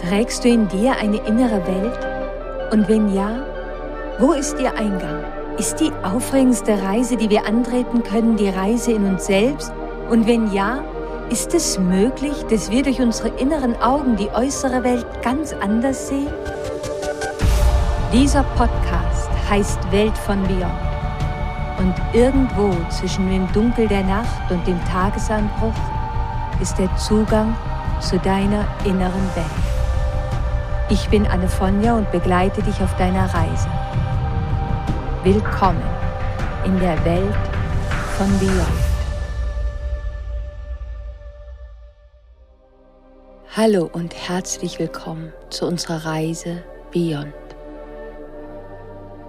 Trägst du in dir eine innere Welt? Und wenn ja, wo ist ihr Eingang? Ist die aufregendste Reise, die wir antreten können, die Reise in uns selbst? Und wenn ja, ist es möglich, dass wir durch unsere inneren Augen die äußere Welt ganz anders sehen? Dieser Podcast heißt Welt von Beyond. Und irgendwo zwischen dem Dunkel der Nacht und dem Tagesanbruch ist der Zugang zu deiner inneren Welt. Ich bin Anne Fonja und begleite dich auf deiner Reise. Willkommen in der Welt von Beyond. Hallo und herzlich willkommen zu unserer Reise Beyond.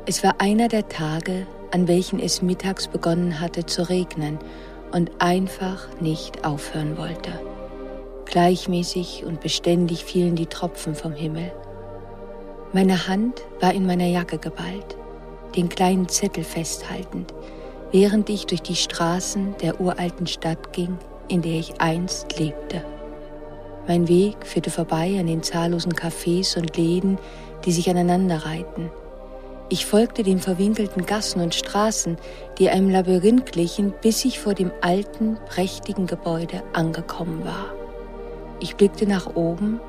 Es war einer der Tage, an welchen es mittags begonnen hatte zu regnen und einfach nicht aufhören wollte. Gleichmäßig und beständig fielen die Tropfen vom Himmel. Meine Hand war in meiner Jacke geballt den kleinen Zettel festhaltend, während ich durch die Straßen der uralten Stadt ging, in der ich einst lebte. Mein Weg führte vorbei an den zahllosen Cafés und Läden, die sich aneinanderreihten. Ich folgte den verwinkelten Gassen und Straßen, die einem Labyrinth glichen, bis ich vor dem alten, prächtigen Gebäude angekommen war. Ich blickte nach oben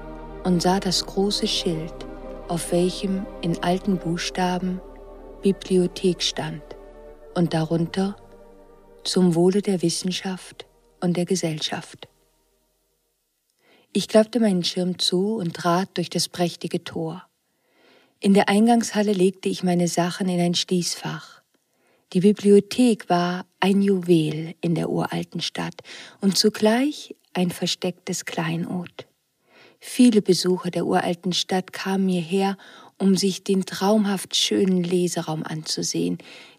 und sah das große Schild, auf welchem in alten Buchstaben Bibliothek stand und darunter zum Wohle der Wissenschaft und der Gesellschaft. Ich klappte meinen Schirm zu und trat durch das prächtige Tor. In der Eingangshalle legte ich meine Sachen in ein Schließfach. Die Bibliothek war ein Juwel in der uralten Stadt und zugleich ein verstecktes Kleinod. Viele Besucher der uralten Stadt kamen hierher, um sich den traumhaft schönen Leseraum anzusehen,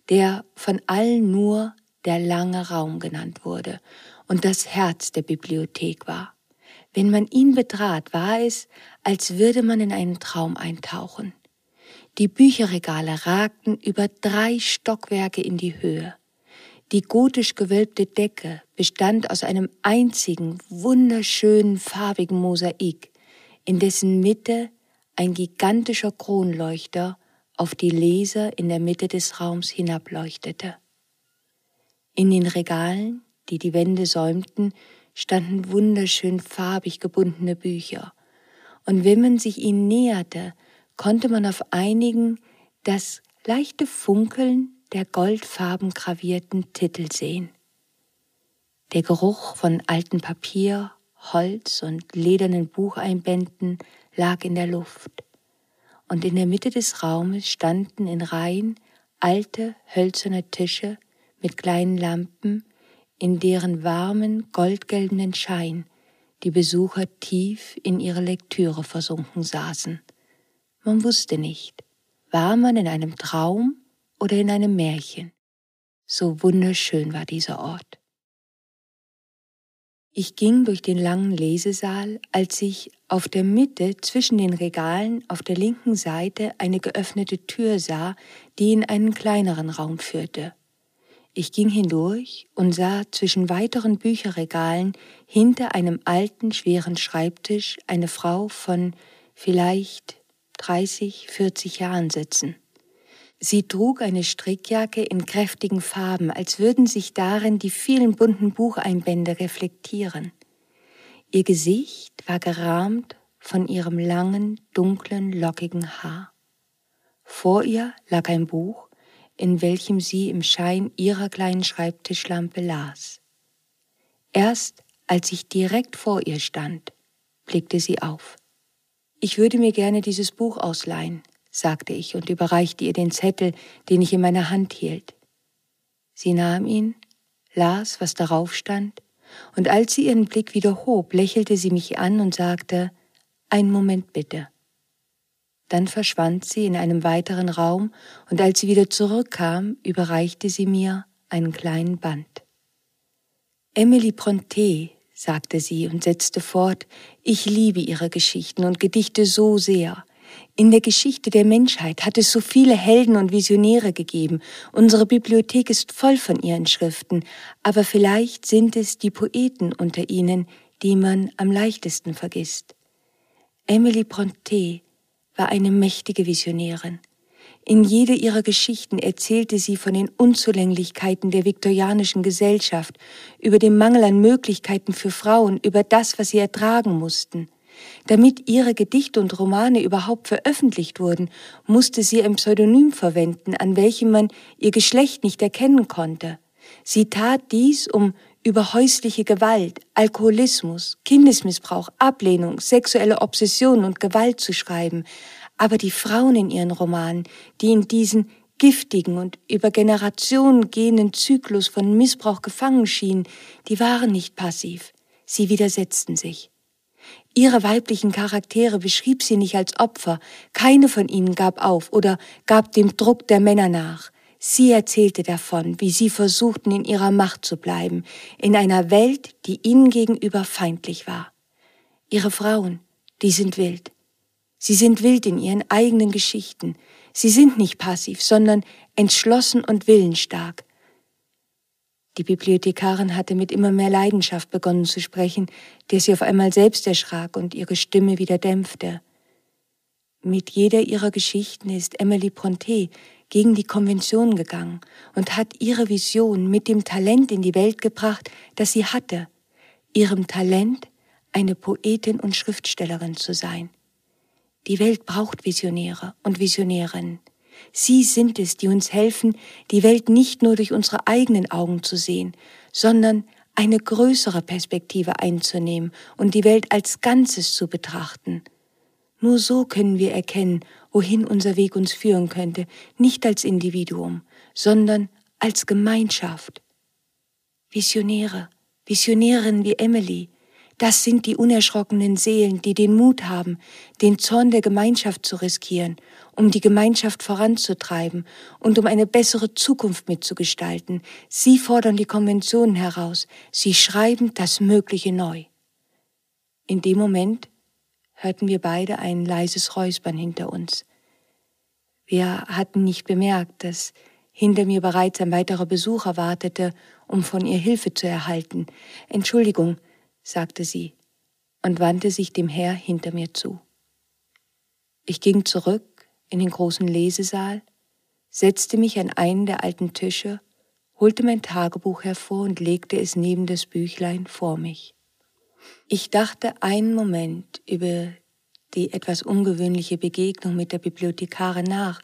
der von allen nur der lange Raum genannt wurde und das Herz der Bibliothek war. Wenn man ihn betrat, war es, als würde man in einen Traum eintauchen. Die Bücherregale ragten über drei Stockwerke in die Höhe. Die gotisch gewölbte Decke bestand aus einem einzigen, wunderschönen, farbigen Mosaik, in dessen Mitte ein gigantischer Kronleuchter auf die Leser in der Mitte des Raums hinableuchtete. In den Regalen, die die Wände säumten, standen wunderschön farbig gebundene Bücher, und wenn man sich ihnen näherte, konnte man auf einigen das leichte Funkeln der goldfarben gravierten Titel sehen. Der Geruch von altem Papier, Holz und ledernen Bucheinbänden lag in der Luft, und in der Mitte des Raumes standen in Reihen alte hölzerne Tische mit kleinen Lampen, in deren warmen, goldgelbenen Schein die Besucher tief in ihre Lektüre versunken saßen. Man wusste nicht, war man in einem Traum oder in einem Märchen. So wunderschön war dieser Ort. Ich ging durch den langen Lesesaal, als ich auf der Mitte zwischen den Regalen auf der linken Seite eine geöffnete Tür sah, die in einen kleineren Raum führte. Ich ging hindurch und sah zwischen weiteren Bücherregalen hinter einem alten, schweren Schreibtisch eine Frau von vielleicht 30, 40 Jahren sitzen. Sie trug eine Strickjacke in kräftigen Farben, als würden sich darin die vielen bunten Bucheinbände reflektieren. Ihr Gesicht war gerahmt von ihrem langen, dunklen, lockigen Haar. Vor ihr lag ein Buch, in welchem sie im Schein ihrer kleinen Schreibtischlampe las. Erst als ich direkt vor ihr stand, blickte sie auf. Ich würde mir gerne dieses Buch ausleihen, sagte ich und überreichte ihr den Zettel, den ich in meiner Hand hielt. Sie nahm ihn, las, was darauf stand, und als sie ihren Blick wieder hob, lächelte sie mich an und sagte, Ein Moment bitte. Dann verschwand sie in einem weiteren Raum, und als sie wieder zurückkam, überreichte sie mir einen kleinen Band. Emily Bronte, sagte sie und setzte fort, ich liebe ihre Geschichten und Gedichte so sehr. In der Geschichte der Menschheit hat es so viele Helden und Visionäre gegeben. Unsere Bibliothek ist voll von ihren Schriften, aber vielleicht sind es die Poeten unter ihnen, die man am leichtesten vergisst. Emily Brontë war eine mächtige Visionärin. In jeder ihrer Geschichten erzählte sie von den Unzulänglichkeiten der viktorianischen Gesellschaft, über den Mangel an Möglichkeiten für Frauen, über das, was sie ertragen mussten. Damit ihre Gedichte und Romane überhaupt veröffentlicht wurden, musste sie ein Pseudonym verwenden, an welchem man ihr Geschlecht nicht erkennen konnte. Sie tat dies, um über häusliche Gewalt, Alkoholismus, Kindesmissbrauch, Ablehnung, sexuelle Obsession und Gewalt zu schreiben, aber die Frauen in ihren Romanen, die in diesen giftigen und über Generationen gehenden Zyklus von Missbrauch gefangen schienen, die waren nicht passiv, sie widersetzten sich. Ihre weiblichen Charaktere beschrieb sie nicht als Opfer, keine von ihnen gab auf oder gab dem Druck der Männer nach. Sie erzählte davon, wie sie versuchten, in ihrer Macht zu bleiben, in einer Welt, die ihnen gegenüber feindlich war. Ihre Frauen, die sind wild. Sie sind wild in ihren eigenen Geschichten. Sie sind nicht passiv, sondern entschlossen und willensstark. Die Bibliothekarin hatte mit immer mehr Leidenschaft begonnen zu sprechen, der sie auf einmal selbst erschrak und ihre Stimme wieder dämpfte. Mit jeder ihrer Geschichten ist Emily Brontë gegen die Konvention gegangen und hat ihre Vision mit dem Talent in die Welt gebracht, das sie hatte, ihrem Talent, eine Poetin und Schriftstellerin zu sein. Die Welt braucht Visionäre und Visionärinnen. Sie sind es, die uns helfen, die Welt nicht nur durch unsere eigenen Augen zu sehen, sondern eine größere Perspektive einzunehmen und die Welt als Ganzes zu betrachten. Nur so können wir erkennen, wohin unser Weg uns führen könnte, nicht als Individuum, sondern als Gemeinschaft. Visionäre, Visionärinnen wie Emily, das sind die unerschrockenen Seelen, die den Mut haben, den Zorn der Gemeinschaft zu riskieren, um die Gemeinschaft voranzutreiben und um eine bessere Zukunft mitzugestalten. Sie fordern die Konventionen heraus, sie schreiben das Mögliche neu. In dem Moment hörten wir beide ein leises Räuspern hinter uns. Wir hatten nicht bemerkt, dass hinter mir bereits ein weiterer Besucher wartete, um von ihr Hilfe zu erhalten. Entschuldigung, sagte sie und wandte sich dem Herr hinter mir zu. Ich ging zurück in den großen Lesesaal, setzte mich an einen der alten Tische, holte mein Tagebuch hervor und legte es neben das Büchlein vor mich. Ich dachte einen Moment über die etwas ungewöhnliche Begegnung mit der Bibliothekarin nach,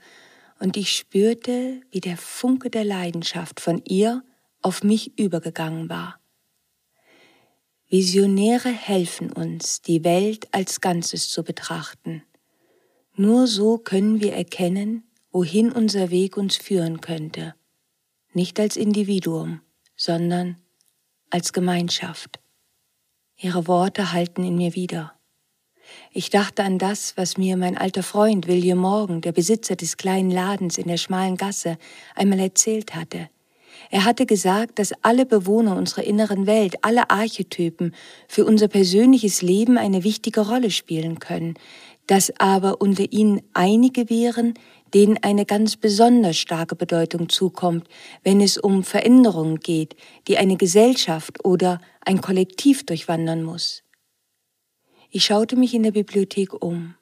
und ich spürte, wie der Funke der Leidenschaft von ihr auf mich übergegangen war. Visionäre helfen uns, die Welt als Ganzes zu betrachten. Nur so können wir erkennen, wohin unser Weg uns führen könnte, nicht als Individuum, sondern als Gemeinschaft. Ihre Worte halten in mir wieder. Ich dachte an das, was mir mein alter Freund William Morgan, der Besitzer des kleinen Ladens in der schmalen Gasse, einmal erzählt hatte. Er hatte gesagt, dass alle Bewohner unserer inneren Welt, alle Archetypen für unser persönliches Leben eine wichtige Rolle spielen können, dass aber unter ihnen einige wären, denen eine ganz besonders starke Bedeutung zukommt, wenn es um Veränderungen geht, die eine Gesellschaft oder ein Kollektiv durchwandern muss. Ich schaute mich in der Bibliothek um,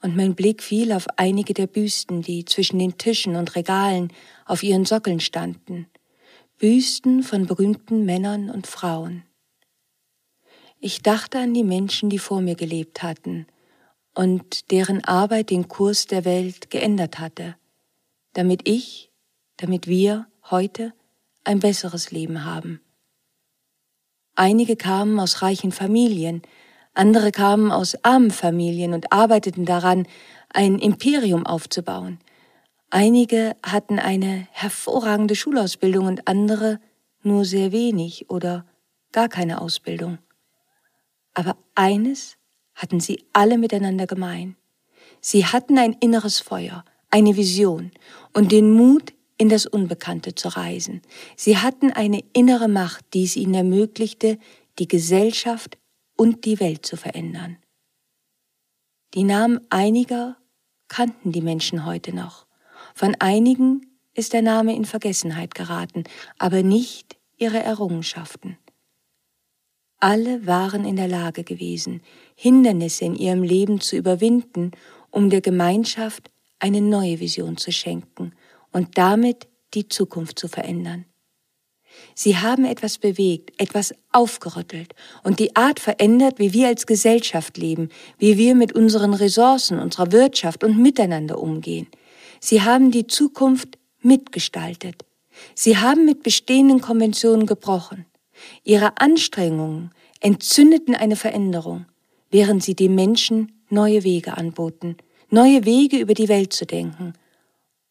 und mein Blick fiel auf einige der Büsten, die zwischen den Tischen und Regalen auf ihren Sockeln standen. Büsten von berühmten Männern und Frauen. Ich dachte an die Menschen, die vor mir gelebt hatten und deren Arbeit den Kurs der Welt geändert hatte, damit ich, damit wir heute ein besseres Leben haben. Einige kamen aus reichen Familien, andere kamen aus armen Familien und arbeiteten daran, ein Imperium aufzubauen. Einige hatten eine hervorragende Schulausbildung und andere nur sehr wenig oder gar keine Ausbildung. Aber eines hatten sie alle miteinander gemein. Sie hatten ein inneres Feuer, eine Vision und den Mut, in das Unbekannte zu reisen. Sie hatten eine innere Macht, die es ihnen ermöglichte, die Gesellschaft und die Welt zu verändern. Die Namen einiger kannten die Menschen heute noch. Von einigen ist der Name in Vergessenheit geraten, aber nicht ihre Errungenschaften. Alle waren in der Lage gewesen, Hindernisse in ihrem Leben zu überwinden, um der Gemeinschaft eine neue Vision zu schenken und damit die Zukunft zu verändern. Sie haben etwas bewegt, etwas aufgerüttelt und die Art verändert, wie wir als Gesellschaft leben, wie wir mit unseren Ressourcen, unserer Wirtschaft und miteinander umgehen. Sie haben die Zukunft mitgestaltet. Sie haben mit bestehenden Konventionen gebrochen. Ihre Anstrengungen entzündeten eine Veränderung, während sie den Menschen neue Wege anboten, neue Wege über die Welt zu denken.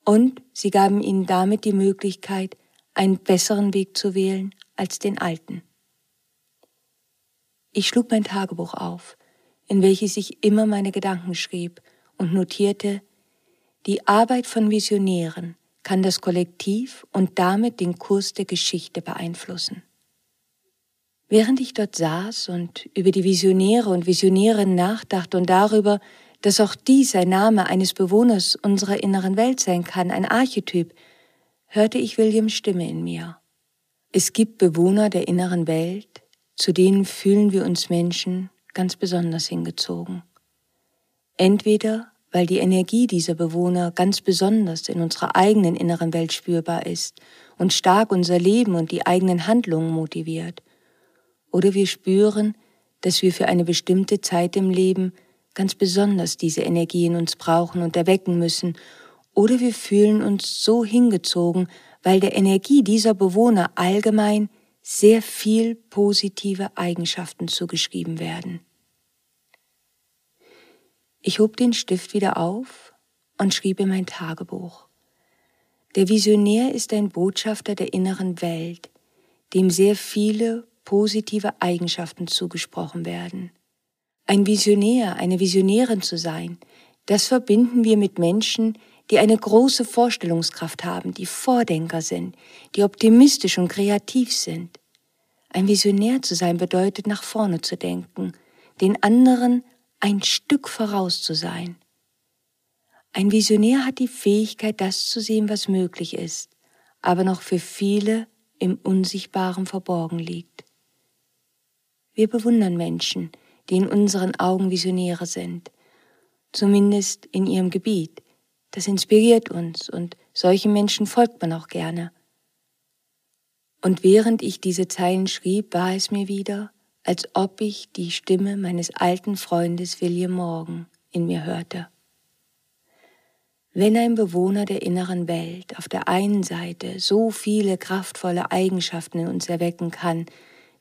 Und sie gaben ihnen damit die Möglichkeit, einen besseren Weg zu wählen als den alten. Ich schlug mein Tagebuch auf, in welches ich immer meine Gedanken schrieb und notierte, die Arbeit von Visionären kann das Kollektiv und damit den Kurs der Geschichte beeinflussen. Während ich dort saß und über die Visionäre und Visionärinnen nachdachte und darüber, dass auch dies ein Name eines Bewohners unserer inneren Welt sein kann, ein Archetyp, hörte ich Williams Stimme in mir. Es gibt Bewohner der inneren Welt, zu denen fühlen wir uns Menschen ganz besonders hingezogen. Entweder weil die Energie dieser Bewohner ganz besonders in unserer eigenen inneren Welt spürbar ist und stark unser Leben und die eigenen Handlungen motiviert, oder wir spüren, dass wir für eine bestimmte Zeit im Leben ganz besonders diese Energie in uns brauchen und erwecken müssen, oder wir fühlen uns so hingezogen, weil der Energie dieser Bewohner allgemein sehr viel positive Eigenschaften zugeschrieben werden. Ich hob den Stift wieder auf und schrieb in mein Tagebuch. Der Visionär ist ein Botschafter der inneren Welt, dem sehr viele positive Eigenschaften zugesprochen werden. Ein Visionär, eine Visionärin zu sein, das verbinden wir mit Menschen, die eine große Vorstellungskraft haben, die Vordenker sind, die optimistisch und kreativ sind. Ein Visionär zu sein bedeutet, nach vorne zu denken, den anderen ein Stück voraus zu sein. Ein Visionär hat die Fähigkeit, das zu sehen, was möglich ist, aber noch für viele im Unsichtbaren verborgen liegt. Wir bewundern Menschen, die in unseren Augen Visionäre sind, zumindest in ihrem Gebiet. Das inspiriert uns und solchen Menschen folgt man auch gerne. Und während ich diese Zeilen schrieb, war es mir wieder, als ob ich die Stimme meines alten Freundes William Morgan in mir hörte. Wenn ein Bewohner der inneren Welt auf der einen Seite so viele kraftvolle Eigenschaften in uns erwecken kann,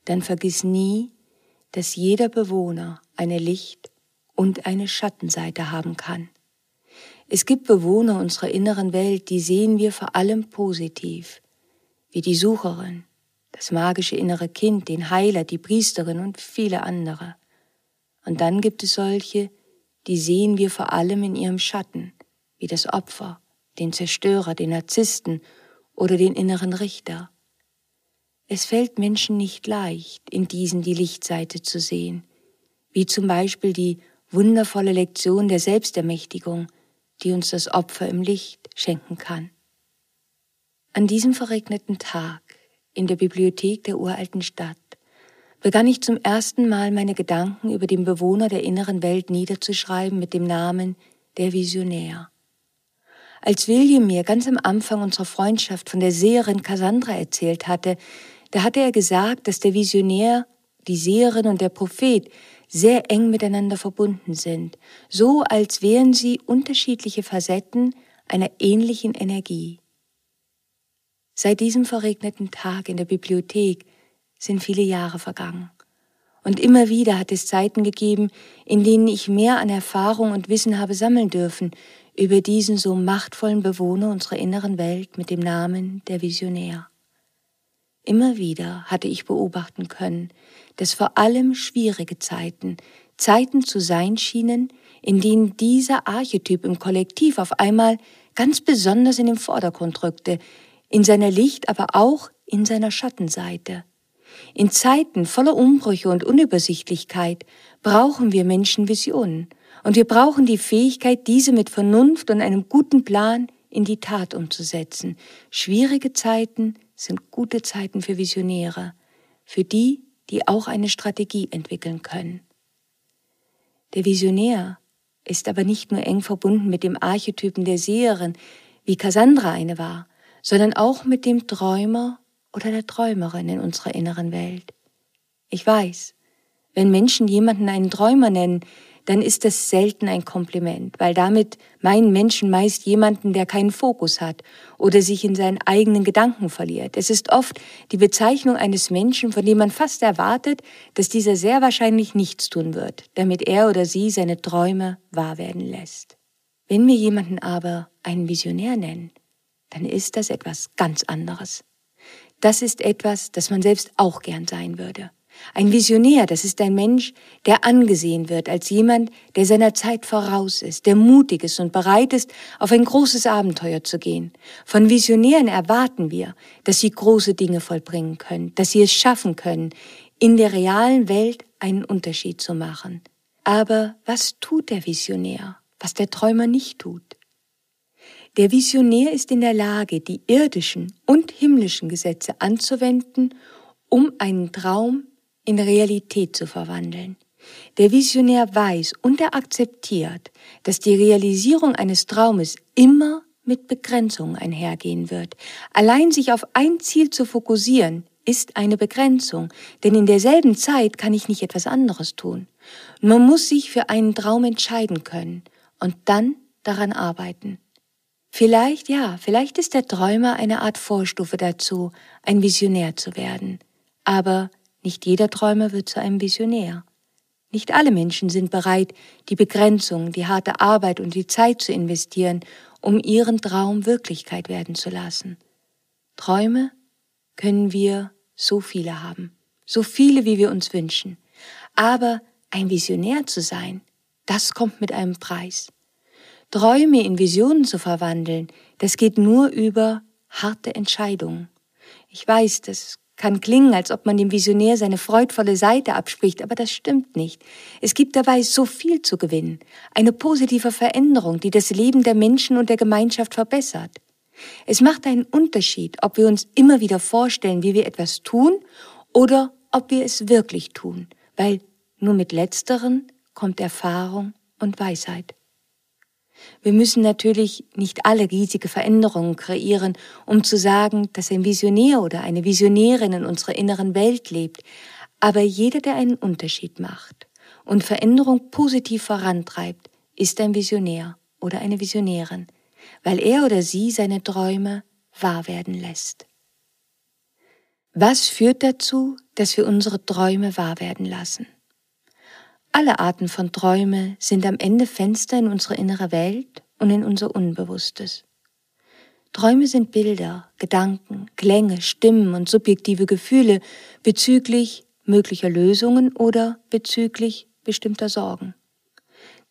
dann vergiss nie, dass jeder Bewohner eine Licht- und eine Schattenseite haben kann. Es gibt Bewohner unserer inneren Welt, die sehen wir vor allem positiv, wie die Sucherin, das magische innere Kind, den Heiler, die Priesterin und viele andere. Und dann gibt es solche, die sehen wir vor allem in ihrem Schatten, wie das Opfer, den Zerstörer, den Narzissten oder den inneren Richter. Es fällt Menschen nicht leicht, in diesen die Lichtseite zu sehen, wie zum Beispiel die wundervolle Lektion der Selbstermächtigung, die uns das Opfer im Licht schenken kann. An diesem verregneten Tag in der Bibliothek der uralten Stadt begann ich zum ersten Mal meine Gedanken über den Bewohner der inneren Welt niederzuschreiben mit dem Namen der Visionär. Als William mir ganz am Anfang unserer Freundschaft von der Seherin Cassandra erzählt hatte, da hatte er gesagt, dass der Visionär, die Seherin und der Prophet sehr eng miteinander verbunden sind, so als wären sie unterschiedliche Facetten einer ähnlichen Energie. Seit diesem verregneten Tag in der Bibliothek sind viele Jahre vergangen. Und immer wieder hat es Zeiten gegeben, in denen ich mehr an Erfahrung und Wissen habe sammeln dürfen über diesen so machtvollen Bewohner unserer inneren Welt mit dem Namen der Visionär. Immer wieder hatte ich beobachten können, dass vor allem schwierige Zeiten Zeiten zu sein schienen, in denen dieser Archetyp im Kollektiv auf einmal ganz besonders in den Vordergrund rückte, in seiner Licht, aber auch in seiner Schattenseite. In Zeiten voller Umbrüche und Unübersichtlichkeit brauchen wir Menschen Visionen und wir brauchen die Fähigkeit, diese mit Vernunft und einem guten Plan in die Tat umzusetzen. Schwierige Zeiten sind gute Zeiten für Visionäre, für die, die auch eine Strategie entwickeln können. Der Visionär ist aber nicht nur eng verbunden mit dem Archetypen der Seherin, wie Cassandra eine war, sondern auch mit dem Träumer oder der Träumerin in unserer inneren Welt. Ich weiß, wenn Menschen jemanden einen Träumer nennen, dann ist das selten ein Kompliment, weil damit meinen Menschen meist jemanden, der keinen Fokus hat oder sich in seinen eigenen Gedanken verliert. Es ist oft die Bezeichnung eines Menschen, von dem man fast erwartet, dass dieser sehr wahrscheinlich nichts tun wird, damit er oder sie seine Träume wahr werden lässt. Wenn wir jemanden aber einen Visionär nennen, dann ist das etwas ganz anderes. Das ist etwas, das man selbst auch gern sein würde. Ein Visionär, das ist ein Mensch, der angesehen wird als jemand, der seiner Zeit voraus ist, der mutig ist und bereit ist, auf ein großes Abenteuer zu gehen. Von Visionären erwarten wir, dass sie große Dinge vollbringen können, dass sie es schaffen können, in der realen Welt einen Unterschied zu machen. Aber was tut der Visionär, was der Träumer nicht tut? Der Visionär ist in der Lage, die irdischen und himmlischen Gesetze anzuwenden, um einen Traum in Realität zu verwandeln. Der Visionär weiß und er akzeptiert, dass die Realisierung eines Traumes immer mit Begrenzungen einhergehen wird. Allein sich auf ein Ziel zu fokussieren, ist eine Begrenzung, denn in derselben Zeit kann ich nicht etwas anderes tun. Man muss sich für einen Traum entscheiden können und dann daran arbeiten. Vielleicht, ja, vielleicht ist der Träumer eine Art Vorstufe dazu, ein Visionär zu werden. Aber nicht jeder Träumer wird zu einem Visionär. Nicht alle Menschen sind bereit, die Begrenzung, die harte Arbeit und die Zeit zu investieren, um ihren Traum Wirklichkeit werden zu lassen. Träume können wir so viele haben, so viele, wie wir uns wünschen. Aber ein Visionär zu sein, das kommt mit einem Preis. Träume in Visionen zu verwandeln, das geht nur über harte Entscheidungen. Ich weiß, das kann klingen, als ob man dem Visionär seine freudvolle Seite abspricht, aber das stimmt nicht. Es gibt dabei so viel zu gewinnen. Eine positive Veränderung, die das Leben der Menschen und der Gemeinschaft verbessert. Es macht einen Unterschied, ob wir uns immer wieder vorstellen, wie wir etwas tun oder ob wir es wirklich tun, weil nur mit letzteren kommt Erfahrung und Weisheit. Wir müssen natürlich nicht alle riesige Veränderungen kreieren, um zu sagen, dass ein Visionär oder eine Visionärin in unserer inneren Welt lebt, aber jeder, der einen Unterschied macht und Veränderung positiv vorantreibt, ist ein Visionär oder eine Visionärin, weil er oder sie seine Träume wahr werden lässt. Was führt dazu, dass wir unsere Träume wahr werden lassen? Alle Arten von Träume sind am Ende Fenster in unsere innere Welt und in unser Unbewusstes. Träume sind Bilder, Gedanken, Klänge, Stimmen und subjektive Gefühle bezüglich möglicher Lösungen oder bezüglich bestimmter Sorgen.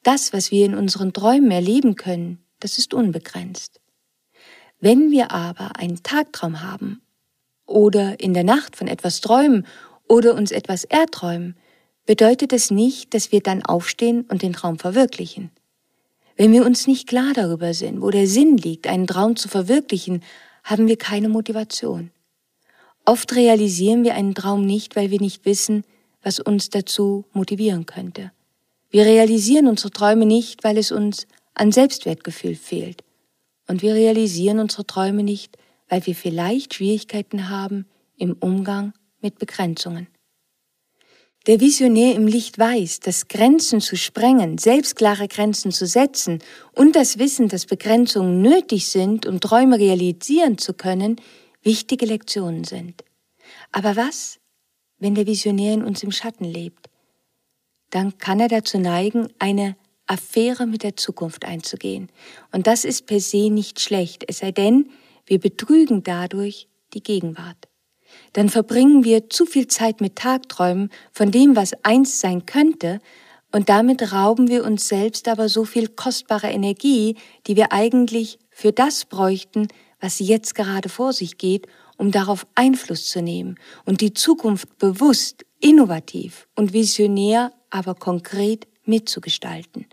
Das, was wir in unseren Träumen erleben können, das ist unbegrenzt. Wenn wir aber einen Tagtraum haben oder in der Nacht von etwas träumen oder uns etwas erträumen, bedeutet es nicht, dass wir dann aufstehen und den Traum verwirklichen. Wenn wir uns nicht klar darüber sind, wo der Sinn liegt, einen Traum zu verwirklichen, haben wir keine Motivation. Oft realisieren wir einen Traum nicht, weil wir nicht wissen, was uns dazu motivieren könnte. Wir realisieren unsere Träume nicht, weil es uns an Selbstwertgefühl fehlt. Und wir realisieren unsere Träume nicht, weil wir vielleicht Schwierigkeiten haben im Umgang mit Begrenzungen. Der Visionär im Licht weiß, dass Grenzen zu sprengen, selbstklare Grenzen zu setzen und das Wissen, dass Begrenzungen nötig sind, um Träume realisieren zu können, wichtige Lektionen sind. Aber was, wenn der Visionär in uns im Schatten lebt? Dann kann er dazu neigen, eine Affäre mit der Zukunft einzugehen. Und das ist per se nicht schlecht, es sei denn, wir betrügen dadurch die Gegenwart dann verbringen wir zu viel Zeit mit Tagträumen von dem, was einst sein könnte, und damit rauben wir uns selbst aber so viel kostbare Energie, die wir eigentlich für das bräuchten, was jetzt gerade vor sich geht, um darauf Einfluss zu nehmen und die Zukunft bewusst, innovativ und visionär, aber konkret mitzugestalten.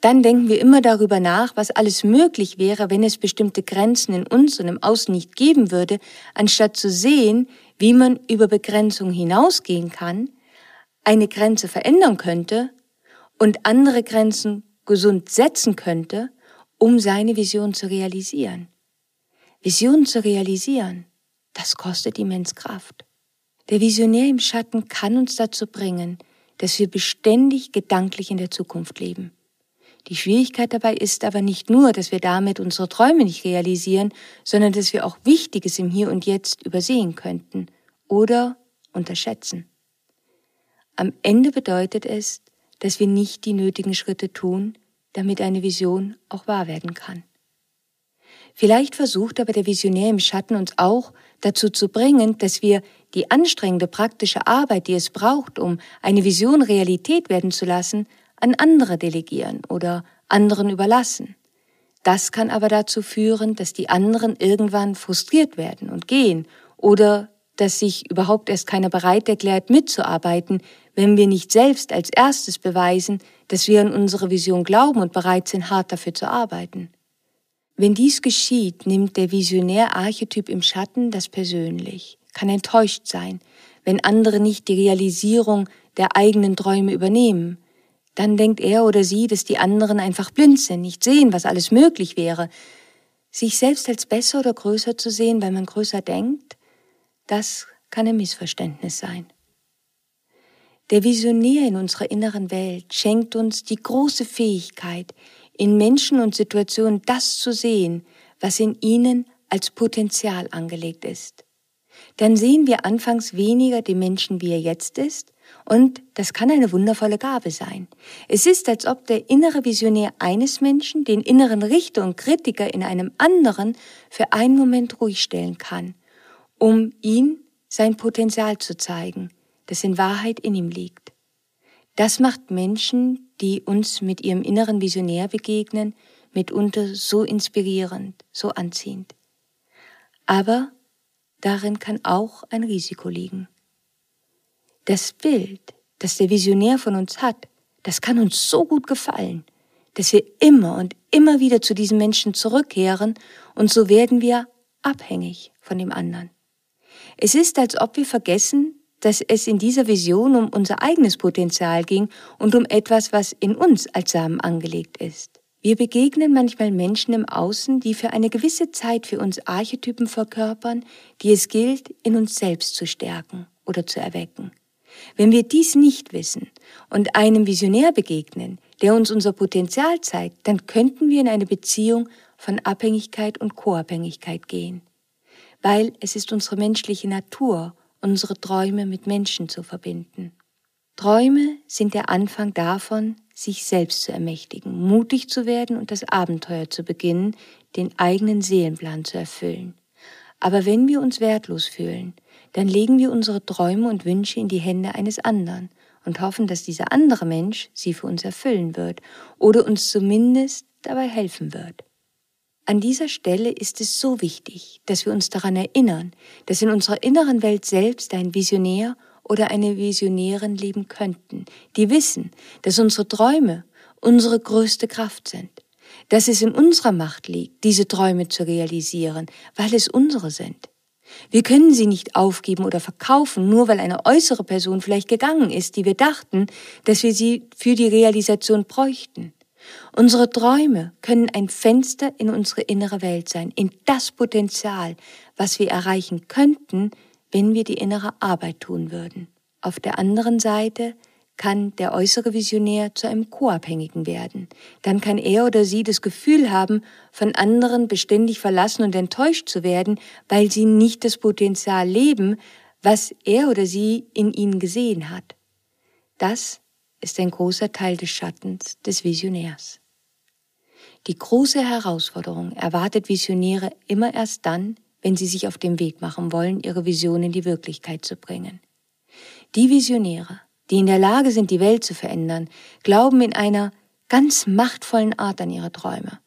Dann denken wir immer darüber nach, was alles möglich wäre, wenn es bestimmte Grenzen in uns und im Außen nicht geben würde, anstatt zu sehen, wie man über Begrenzung hinausgehen kann, eine Grenze verändern könnte und andere Grenzen gesund setzen könnte, um seine Vision zu realisieren. Vision zu realisieren, das kostet immens Kraft. Der Visionär im Schatten kann uns dazu bringen, dass wir beständig gedanklich in der Zukunft leben. Die Schwierigkeit dabei ist aber nicht nur, dass wir damit unsere Träume nicht realisieren, sondern dass wir auch Wichtiges im Hier und Jetzt übersehen könnten oder unterschätzen. Am Ende bedeutet es, dass wir nicht die nötigen Schritte tun, damit eine Vision auch wahr werden kann. Vielleicht versucht aber der Visionär im Schatten uns auch dazu zu bringen, dass wir die anstrengende praktische Arbeit, die es braucht, um eine Vision Realität werden zu lassen, an andere delegieren oder anderen überlassen. Das kann aber dazu führen, dass die anderen irgendwann frustriert werden und gehen oder dass sich überhaupt erst keiner bereit erklärt, mitzuarbeiten, wenn wir nicht selbst als erstes beweisen, dass wir an unsere Vision glauben und bereit sind, hart dafür zu arbeiten. Wenn dies geschieht, nimmt der Visionär-Archetyp im Schatten das persönlich, kann enttäuscht sein, wenn andere nicht die Realisierung der eigenen Träume übernehmen. Dann denkt er oder sie, dass die anderen einfach blind sind, nicht sehen, was alles möglich wäre. Sich selbst als besser oder größer zu sehen, weil man größer denkt, das kann ein Missverständnis sein. Der Visionär in unserer inneren Welt schenkt uns die große Fähigkeit, in Menschen und Situationen das zu sehen, was in ihnen als Potenzial angelegt ist. Dann sehen wir anfangs weniger den Menschen, wie er jetzt ist, und das kann eine wundervolle Gabe sein. Es ist, als ob der innere Visionär eines Menschen den inneren Richter und Kritiker in einem anderen für einen Moment ruhig stellen kann, um ihn sein Potenzial zu zeigen, das in Wahrheit in ihm liegt. Das macht Menschen, die uns mit ihrem inneren Visionär begegnen, mitunter so inspirierend, so anziehend. Aber darin kann auch ein Risiko liegen. Das Bild, das der Visionär von uns hat, das kann uns so gut gefallen, dass wir immer und immer wieder zu diesem Menschen zurückkehren und so werden wir abhängig von dem anderen. Es ist, als ob wir vergessen, dass es in dieser Vision um unser eigenes Potenzial ging und um etwas, was in uns als Samen angelegt ist. Wir begegnen manchmal Menschen im Außen, die für eine gewisse Zeit für uns Archetypen verkörpern, die es gilt, in uns selbst zu stärken oder zu erwecken. Wenn wir dies nicht wissen und einem Visionär begegnen, der uns unser Potenzial zeigt, dann könnten wir in eine Beziehung von Abhängigkeit und Co-Abhängigkeit gehen. Weil es ist unsere menschliche Natur, unsere Träume mit Menschen zu verbinden. Träume sind der Anfang davon, sich selbst zu ermächtigen, mutig zu werden und das Abenteuer zu beginnen, den eigenen Seelenplan zu erfüllen. Aber wenn wir uns wertlos fühlen, dann legen wir unsere Träume und Wünsche in die Hände eines anderen und hoffen, dass dieser andere Mensch sie für uns erfüllen wird oder uns zumindest dabei helfen wird. An dieser Stelle ist es so wichtig, dass wir uns daran erinnern, dass in unserer inneren Welt selbst ein Visionär oder eine Visionärin leben könnten, die wissen, dass unsere Träume unsere größte Kraft sind, dass es in unserer Macht liegt, diese Träume zu realisieren, weil es unsere sind. Wir können sie nicht aufgeben oder verkaufen, nur weil eine äußere Person vielleicht gegangen ist, die wir dachten, dass wir sie für die Realisation bräuchten. Unsere Träume können ein Fenster in unsere innere Welt sein, in das Potenzial, was wir erreichen könnten, wenn wir die innere Arbeit tun würden. Auf der anderen Seite kann der äußere Visionär zu einem Co-Abhängigen werden. Dann kann er oder sie das Gefühl haben, von anderen beständig verlassen und enttäuscht zu werden, weil sie nicht das Potenzial leben, was er oder sie in ihnen gesehen hat. Das ist ein großer Teil des Schattens des Visionärs. Die große Herausforderung erwartet Visionäre immer erst dann, wenn sie sich auf den Weg machen wollen, ihre Vision in die Wirklichkeit zu bringen. Die Visionäre, die in der Lage sind, die Welt zu verändern, glauben in einer ganz machtvollen Art an ihre Träume.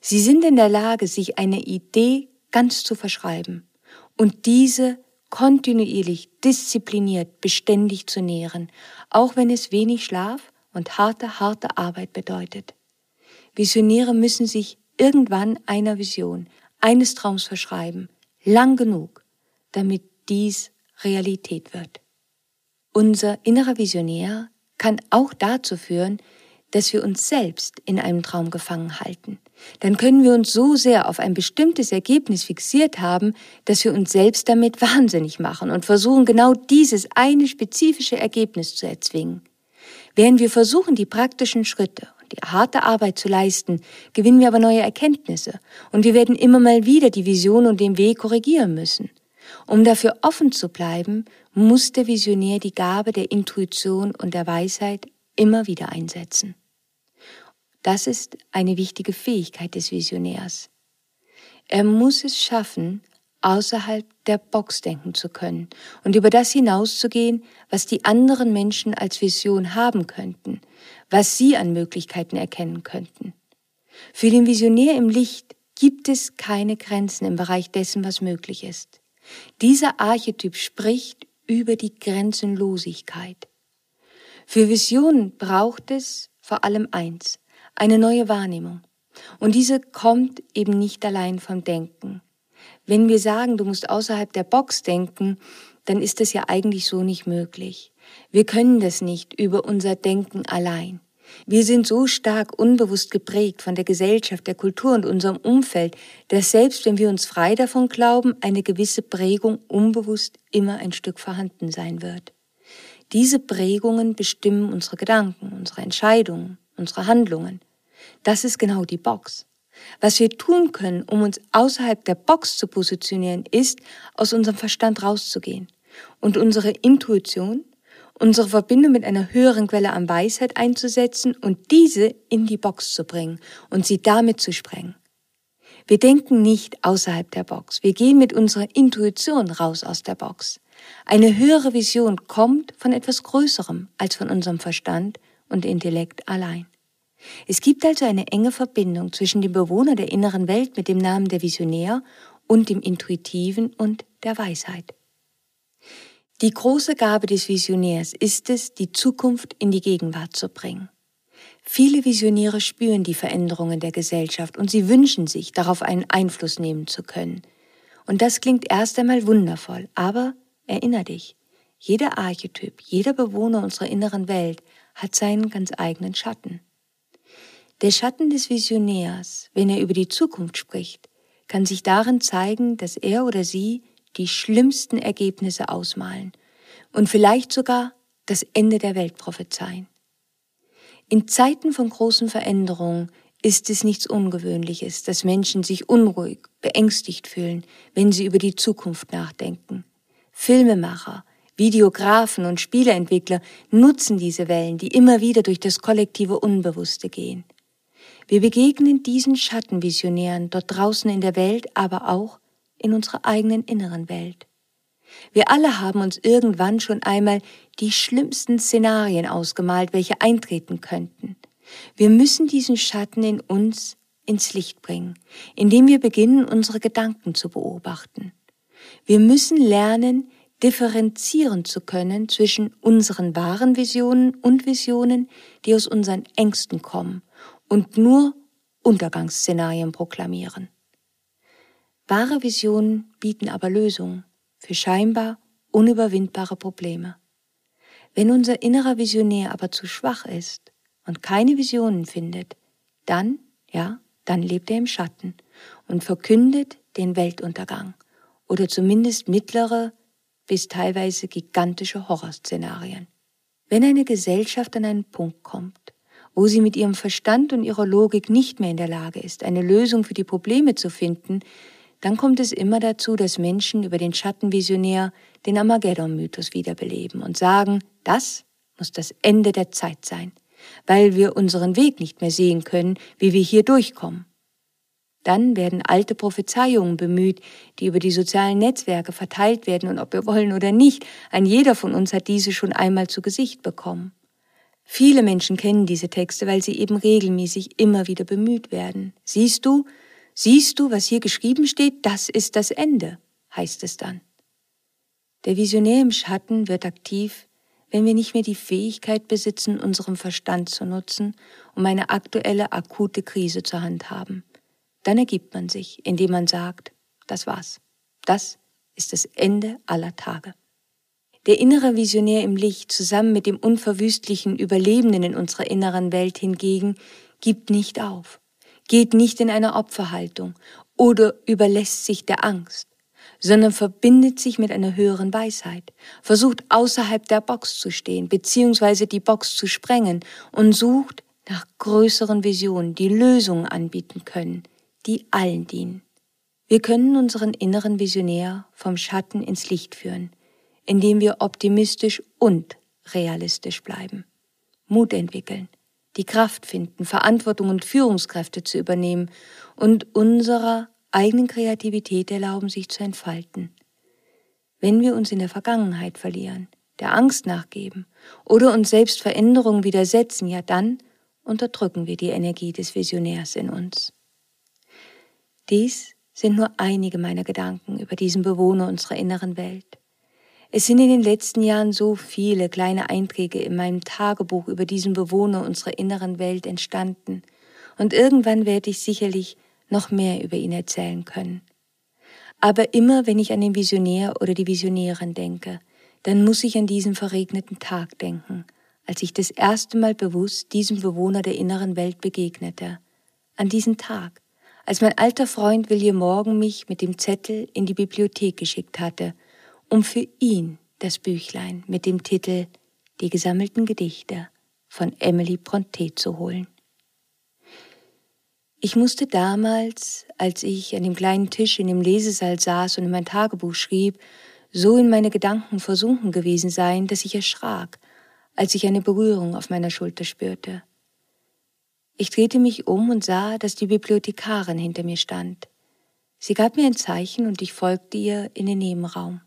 Sie sind in der Lage, sich eine Idee ganz zu verschreiben und diese kontinuierlich, diszipliniert, beständig zu nähren, auch wenn es wenig Schlaf und harte, harte Arbeit bedeutet. Visionäre müssen sich irgendwann einer Vision, eines Traums verschreiben, lang genug, damit dies Realität wird. Unser innerer Visionär kann auch dazu führen, dass wir uns selbst in einem Traum gefangen halten. Dann können wir uns so sehr auf ein bestimmtes Ergebnis fixiert haben, dass wir uns selbst damit wahnsinnig machen und versuchen, genau dieses eine spezifische Ergebnis zu erzwingen. Während wir versuchen, die praktischen Schritte und die harte Arbeit zu leisten, gewinnen wir aber neue Erkenntnisse und wir werden immer mal wieder die Vision und den Weg korrigieren müssen. Um dafür offen zu bleiben, muss der Visionär die Gabe der Intuition und der Weisheit immer wieder einsetzen. Das ist eine wichtige Fähigkeit des Visionärs. Er muss es schaffen, außerhalb der Box denken zu können und über das hinauszugehen, was die anderen Menschen als Vision haben könnten, was sie an Möglichkeiten erkennen könnten. Für den Visionär im Licht gibt es keine Grenzen im Bereich dessen, was möglich ist. Dieser Archetyp spricht über die Grenzenlosigkeit. Für Visionen braucht es vor allem eins, eine neue Wahrnehmung. Und diese kommt eben nicht allein vom Denken. Wenn wir sagen, du musst außerhalb der Box denken, dann ist das ja eigentlich so nicht möglich. Wir können das nicht über unser Denken allein. Wir sind so stark unbewusst geprägt von der Gesellschaft, der Kultur und unserem Umfeld, dass selbst wenn wir uns frei davon glauben, eine gewisse Prägung unbewusst immer ein Stück vorhanden sein wird. Diese Prägungen bestimmen unsere Gedanken, unsere Entscheidungen, unsere Handlungen. Das ist genau die Box. Was wir tun können, um uns außerhalb der Box zu positionieren, ist, aus unserem Verstand rauszugehen und unsere Intuition, unsere Verbindung mit einer höheren Quelle an Weisheit einzusetzen und diese in die Box zu bringen und sie damit zu sprengen. Wir denken nicht außerhalb der Box. Wir gehen mit unserer Intuition raus aus der Box. Eine höhere Vision kommt von etwas Größerem als von unserem Verstand und Intellekt allein. Es gibt also eine enge Verbindung zwischen dem Bewohner der inneren Welt mit dem Namen der Visionär und dem Intuitiven und der Weisheit. Die große Gabe des Visionärs ist es, die Zukunft in die Gegenwart zu bringen. Viele Visionäre spüren die Veränderungen der Gesellschaft und sie wünschen sich, darauf einen Einfluss nehmen zu können. Und das klingt erst einmal wundervoll, aber erinner dich, jeder Archetyp, jeder Bewohner unserer inneren Welt hat seinen ganz eigenen Schatten. Der Schatten des Visionärs, wenn er über die Zukunft spricht, kann sich darin zeigen, dass er oder sie die schlimmsten Ergebnisse ausmalen und vielleicht sogar das Ende der Welt prophezeien. In Zeiten von großen Veränderungen ist es nichts Ungewöhnliches, dass Menschen sich unruhig, beängstigt fühlen, wenn sie über die Zukunft nachdenken. Filmemacher, Videografen und Spieleentwickler nutzen diese Wellen, die immer wieder durch das kollektive Unbewusste gehen. Wir begegnen diesen Schattenvisionären dort draußen in der Welt, aber auch in unserer eigenen inneren Welt. Wir alle haben uns irgendwann schon einmal die schlimmsten Szenarien ausgemalt, welche eintreten könnten. Wir müssen diesen Schatten in uns ins Licht bringen, indem wir beginnen, unsere Gedanken zu beobachten. Wir müssen lernen, differenzieren zu können zwischen unseren wahren Visionen und Visionen, die aus unseren Ängsten kommen und nur Untergangsszenarien proklamieren. Wahre Visionen bieten aber Lösungen für scheinbar unüberwindbare Probleme. Wenn unser innerer Visionär aber zu schwach ist und keine Visionen findet, dann, ja, dann lebt er im Schatten und verkündet den Weltuntergang oder zumindest mittlere bis teilweise gigantische Horrorszenarien. Wenn eine Gesellschaft an einen Punkt kommt, wo sie mit ihrem Verstand und ihrer Logik nicht mehr in der Lage ist, eine Lösung für die Probleme zu finden, dann kommt es immer dazu, dass Menschen über den Schattenvisionär den Armageddon-Mythos wiederbeleben und sagen, das muss das Ende der Zeit sein, weil wir unseren Weg nicht mehr sehen können, wie wir hier durchkommen. Dann werden alte Prophezeiungen bemüht, die über die sozialen Netzwerke verteilt werden und ob wir wollen oder nicht, ein jeder von uns hat diese schon einmal zu Gesicht bekommen. Viele Menschen kennen diese Texte, weil sie eben regelmäßig immer wieder bemüht werden. Siehst du, siehst du, was hier geschrieben steht, das ist das Ende, heißt es dann. Der Visionär im Schatten wird aktiv, wenn wir nicht mehr die Fähigkeit besitzen, unseren Verstand zu nutzen, um eine aktuelle akute Krise zur Hand haben. Dann ergibt man sich, indem man sagt, das war's. Das ist das Ende aller Tage. Der innere Visionär im Licht zusammen mit dem unverwüstlichen Überlebenden in unserer inneren Welt hingegen gibt nicht auf, geht nicht in eine Opferhaltung oder überlässt sich der Angst, sondern verbindet sich mit einer höheren Weisheit, versucht außerhalb der Box zu stehen, beziehungsweise die Box zu sprengen und sucht nach größeren Visionen, die Lösungen anbieten können, die allen dienen. Wir können unseren inneren Visionär vom Schatten ins Licht führen, indem wir optimistisch und realistisch bleiben, Mut entwickeln, die Kraft finden, Verantwortung und Führungskräfte zu übernehmen und unserer eigenen Kreativität erlauben, sich zu entfalten. Wenn wir uns in der Vergangenheit verlieren, der Angst nachgeben oder uns selbst Veränderungen widersetzen, ja dann unterdrücken wir die Energie des Visionärs in uns. Dies sind nur einige meiner Gedanken über diesen Bewohner unserer inneren Welt. Es sind in den letzten Jahren so viele kleine Einträge in meinem Tagebuch über diesen Bewohner unserer inneren Welt entstanden, und irgendwann werde ich sicherlich noch mehr über ihn erzählen können. Aber immer wenn ich an den Visionär oder die Visionärin denke, dann muss ich an diesen verregneten Tag denken, als ich das erste Mal bewusst diesem Bewohner der inneren Welt begegnete. An diesen Tag, als mein alter Freund William Morgan mich mit dem Zettel in die Bibliothek geschickt hatte, um für ihn das Büchlein mit dem Titel Die gesammelten Gedichte von Emily Bronte zu holen. Ich musste damals, als ich an dem kleinen Tisch in dem Lesesaal saß und in mein Tagebuch schrieb, so in meine Gedanken versunken gewesen sein, dass ich erschrak, als ich eine Berührung auf meiner Schulter spürte. Ich drehte mich um und sah, dass die Bibliothekarin hinter mir stand. Sie gab mir ein Zeichen und ich folgte ihr in den Nebenraum.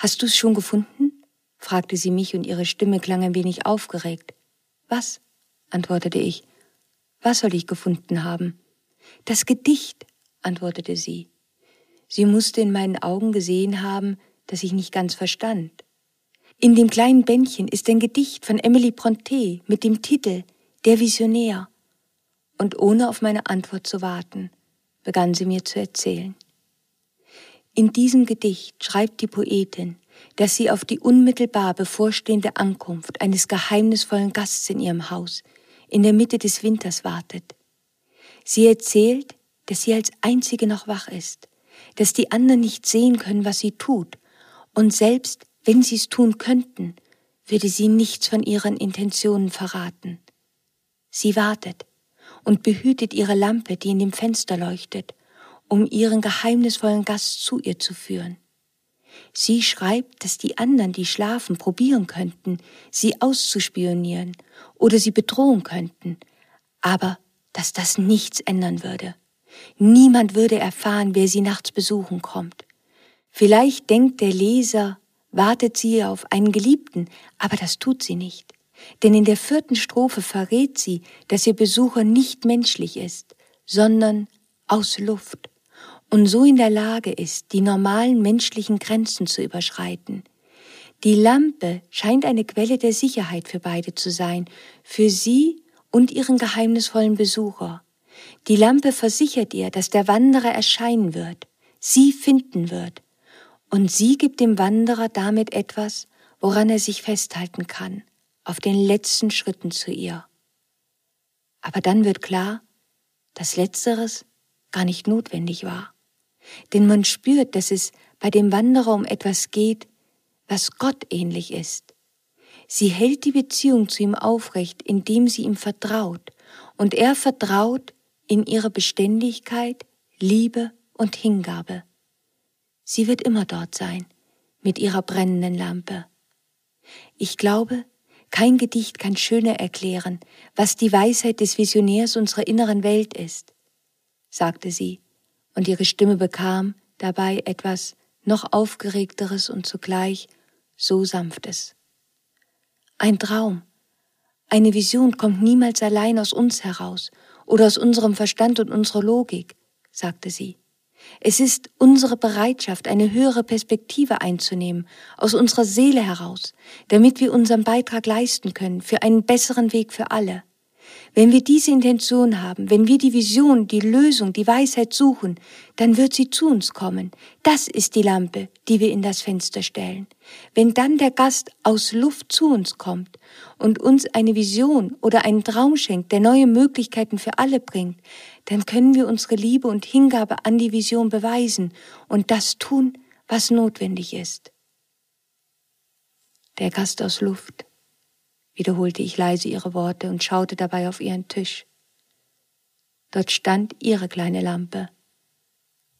Hast du es schon gefunden? fragte sie mich und ihre Stimme klang ein wenig aufgeregt. Was? antwortete ich. Was soll ich gefunden haben? Das Gedicht, antwortete sie. Sie musste in meinen Augen gesehen haben, dass ich nicht ganz verstand. In dem kleinen Bändchen ist ein Gedicht von Emily Bronte mit dem Titel Der Visionär. Und ohne auf meine Antwort zu warten, begann sie mir zu erzählen. In diesem Gedicht schreibt die Poetin, dass sie auf die unmittelbar bevorstehende Ankunft eines geheimnisvollen Gasts in ihrem Haus in der Mitte des Winters wartet. Sie erzählt, dass sie als einzige noch wach ist, dass die anderen nicht sehen können, was sie tut, und selbst wenn sie es tun könnten, würde sie nichts von ihren Intentionen verraten. Sie wartet und behütet ihre Lampe, die in dem Fenster leuchtet, um ihren geheimnisvollen Gast zu ihr zu führen. Sie schreibt, dass die anderen, die schlafen, probieren könnten, sie auszuspionieren oder sie bedrohen könnten, aber dass das nichts ändern würde. Niemand würde erfahren, wer sie nachts besuchen kommt. Vielleicht denkt der Leser, wartet sie auf einen Geliebten, aber das tut sie nicht. Denn in der vierten Strophe verrät sie, dass ihr Besucher nicht menschlich ist, sondern aus Luft und so in der Lage ist, die normalen menschlichen Grenzen zu überschreiten. Die Lampe scheint eine Quelle der Sicherheit für beide zu sein, für sie und ihren geheimnisvollen Besucher. Die Lampe versichert ihr, dass der Wanderer erscheinen wird, sie finden wird, und sie gibt dem Wanderer damit etwas, woran er sich festhalten kann, auf den letzten Schritten zu ihr. Aber dann wird klar, dass letzteres gar nicht notwendig war denn man spürt, dass es bei dem Wanderer um etwas geht, was Gott ähnlich ist. Sie hält die Beziehung zu ihm aufrecht, indem sie ihm vertraut, und er vertraut in ihre Beständigkeit, Liebe und Hingabe. Sie wird immer dort sein, mit ihrer brennenden Lampe. Ich glaube, kein Gedicht kann schöner erklären, was die Weisheit des Visionärs unserer inneren Welt ist, sagte sie und ihre Stimme bekam dabei etwas noch aufgeregteres und zugleich so sanftes. Ein Traum, eine Vision kommt niemals allein aus uns heraus oder aus unserem Verstand und unserer Logik, sagte sie. Es ist unsere Bereitschaft, eine höhere Perspektive einzunehmen, aus unserer Seele heraus, damit wir unseren Beitrag leisten können für einen besseren Weg für alle. Wenn wir diese Intention haben, wenn wir die Vision, die Lösung, die Weisheit suchen, dann wird sie zu uns kommen. Das ist die Lampe, die wir in das Fenster stellen. Wenn dann der Gast aus Luft zu uns kommt und uns eine Vision oder einen Traum schenkt, der neue Möglichkeiten für alle bringt, dann können wir unsere Liebe und Hingabe an die Vision beweisen und das tun, was notwendig ist. Der Gast aus Luft wiederholte ich leise ihre Worte und schaute dabei auf ihren Tisch. Dort stand ihre kleine Lampe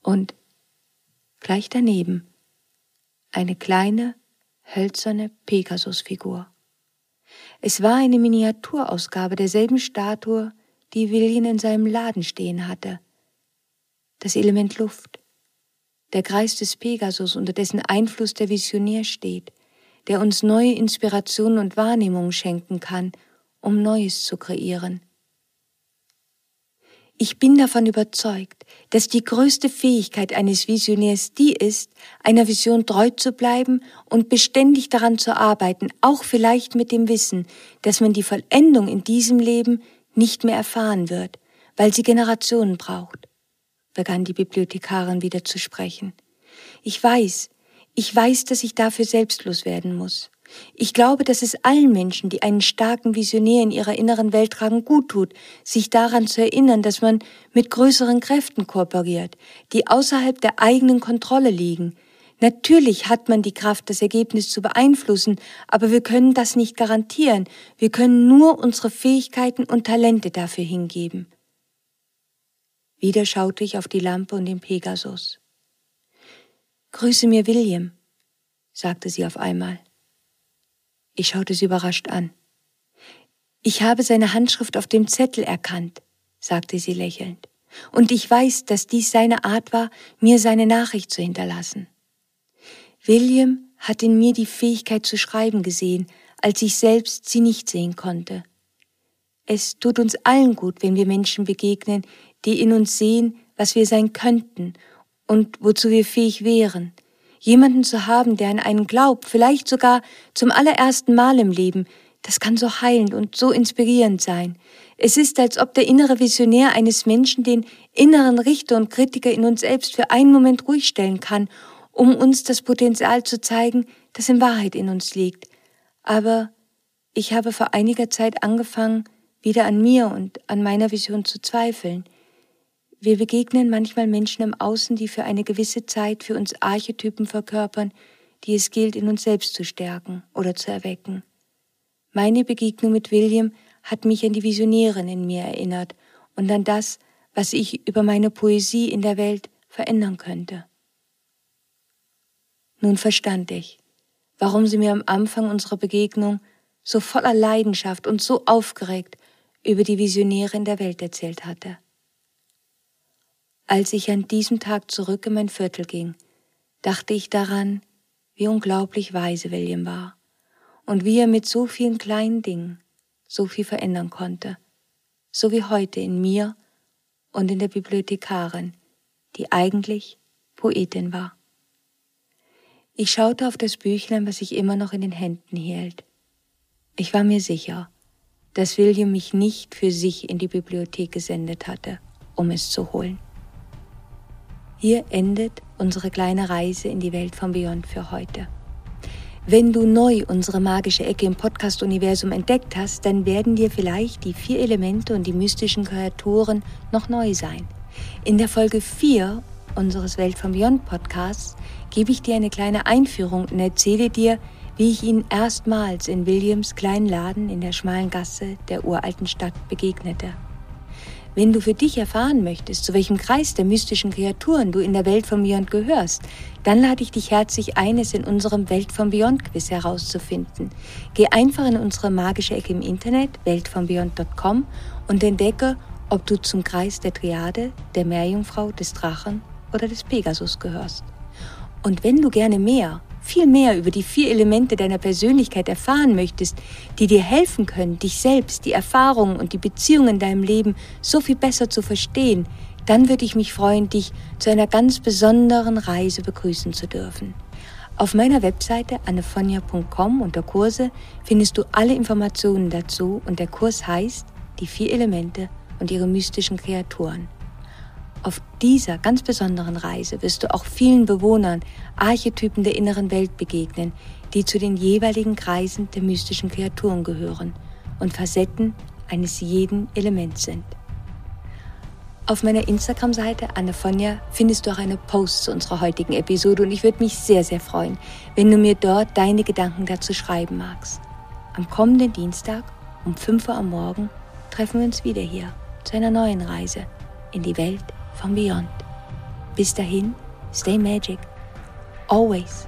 und gleich daneben eine kleine, hölzerne Pegasusfigur. Es war eine Miniaturausgabe derselben Statue, die William in seinem Laden stehen hatte. Das Element Luft, der Kreis des Pegasus, unter dessen Einfluss der Visionär steht, der uns neue Inspirationen und Wahrnehmungen schenken kann, um Neues zu kreieren. Ich bin davon überzeugt, dass die größte Fähigkeit eines Visionärs die ist, einer Vision treu zu bleiben und beständig daran zu arbeiten, auch vielleicht mit dem Wissen, dass man die Vollendung in diesem Leben nicht mehr erfahren wird, weil sie Generationen braucht, begann die Bibliothekarin wieder zu sprechen. Ich weiß, ich weiß, dass ich dafür selbstlos werden muss. Ich glaube, dass es allen Menschen, die einen starken Visionär in ihrer inneren Welt tragen, gut tut, sich daran zu erinnern, dass man mit größeren Kräften kooperiert, die außerhalb der eigenen Kontrolle liegen. Natürlich hat man die Kraft, das Ergebnis zu beeinflussen, aber wir können das nicht garantieren. Wir können nur unsere Fähigkeiten und Talente dafür hingeben. Wieder schaute ich auf die Lampe und den Pegasus. Grüße mir William, sagte sie auf einmal. Ich schaute sie überrascht an. Ich habe seine Handschrift auf dem Zettel erkannt, sagte sie lächelnd, und ich weiß, dass dies seine Art war, mir seine Nachricht zu hinterlassen. William hat in mir die Fähigkeit zu schreiben gesehen, als ich selbst sie nicht sehen konnte. Es tut uns allen gut, wenn wir Menschen begegnen, die in uns sehen, was wir sein könnten und wozu wir fähig wären. Jemanden zu haben, der an einen glaubt, vielleicht sogar zum allerersten Mal im Leben, das kann so heilend und so inspirierend sein. Es ist, als ob der innere Visionär eines Menschen den inneren Richter und Kritiker in uns selbst für einen Moment ruhig stellen kann, um uns das Potenzial zu zeigen, das in Wahrheit in uns liegt. Aber ich habe vor einiger Zeit angefangen, wieder an mir und an meiner Vision zu zweifeln. Wir begegnen manchmal Menschen im Außen, die für eine gewisse Zeit für uns Archetypen verkörpern, die es gilt, in uns selbst zu stärken oder zu erwecken. Meine Begegnung mit William hat mich an die Visionärin in mir erinnert und an das, was ich über meine Poesie in der Welt verändern könnte. Nun verstand ich, warum sie mir am Anfang unserer Begegnung so voller Leidenschaft und so aufgeregt über die Visionäre in der Welt erzählt hatte. Als ich an diesem Tag zurück in mein Viertel ging, dachte ich daran, wie unglaublich weise William war und wie er mit so vielen kleinen Dingen so viel verändern konnte, so wie heute in mir und in der Bibliothekarin, die eigentlich Poetin war. Ich schaute auf das Büchlein, was ich immer noch in den Händen hielt. Ich war mir sicher, dass William mich nicht für sich in die Bibliothek gesendet hatte, um es zu holen. Hier endet unsere kleine Reise in die Welt von Beyond für heute. Wenn du neu unsere magische Ecke im Podcast-Universum entdeckt hast, dann werden dir vielleicht die vier Elemente und die mystischen Kreaturen noch neu sein. In der Folge 4 unseres Welt von Beyond Podcasts gebe ich dir eine kleine Einführung und erzähle dir, wie ich ihnen erstmals in Williams kleinen Laden in der schmalen Gasse der uralten Stadt begegnete. Wenn du für dich erfahren möchtest, zu welchem Kreis der mystischen Kreaturen du in der Welt von Beyond gehörst, dann lade ich dich herzlich ein, es in unserem Welt von Beyond Quiz herauszufinden. Geh einfach in unsere magische Ecke im Internet, weltvonbeyond.com und entdecke, ob du zum Kreis der Triade, der Meerjungfrau, des Drachen oder des Pegasus gehörst. Und wenn du gerne mehr viel mehr über die vier Elemente deiner Persönlichkeit erfahren möchtest, die dir helfen können, dich selbst, die Erfahrungen und die Beziehungen in deinem Leben so viel besser zu verstehen, dann würde ich mich freuen, dich zu einer ganz besonderen Reise begrüßen zu dürfen. Auf meiner Webseite annefonja.com unter Kurse findest du alle Informationen dazu und der Kurs heißt die vier Elemente und ihre mystischen Kreaturen. Auf dieser ganz besonderen Reise wirst du auch vielen Bewohnern, Archetypen der inneren Welt begegnen, die zu den jeweiligen Kreisen der mystischen Kreaturen gehören und Facetten eines jeden Elements sind. Auf meiner Instagram-Seite Annefonja findest du auch eine Post zu unserer heutigen Episode und ich würde mich sehr, sehr freuen, wenn du mir dort deine Gedanken dazu schreiben magst. Am kommenden Dienstag um 5 Uhr am Morgen treffen wir uns wieder hier zu einer neuen Reise in die Welt von Beyond. Bis dahin, stay magic. Always.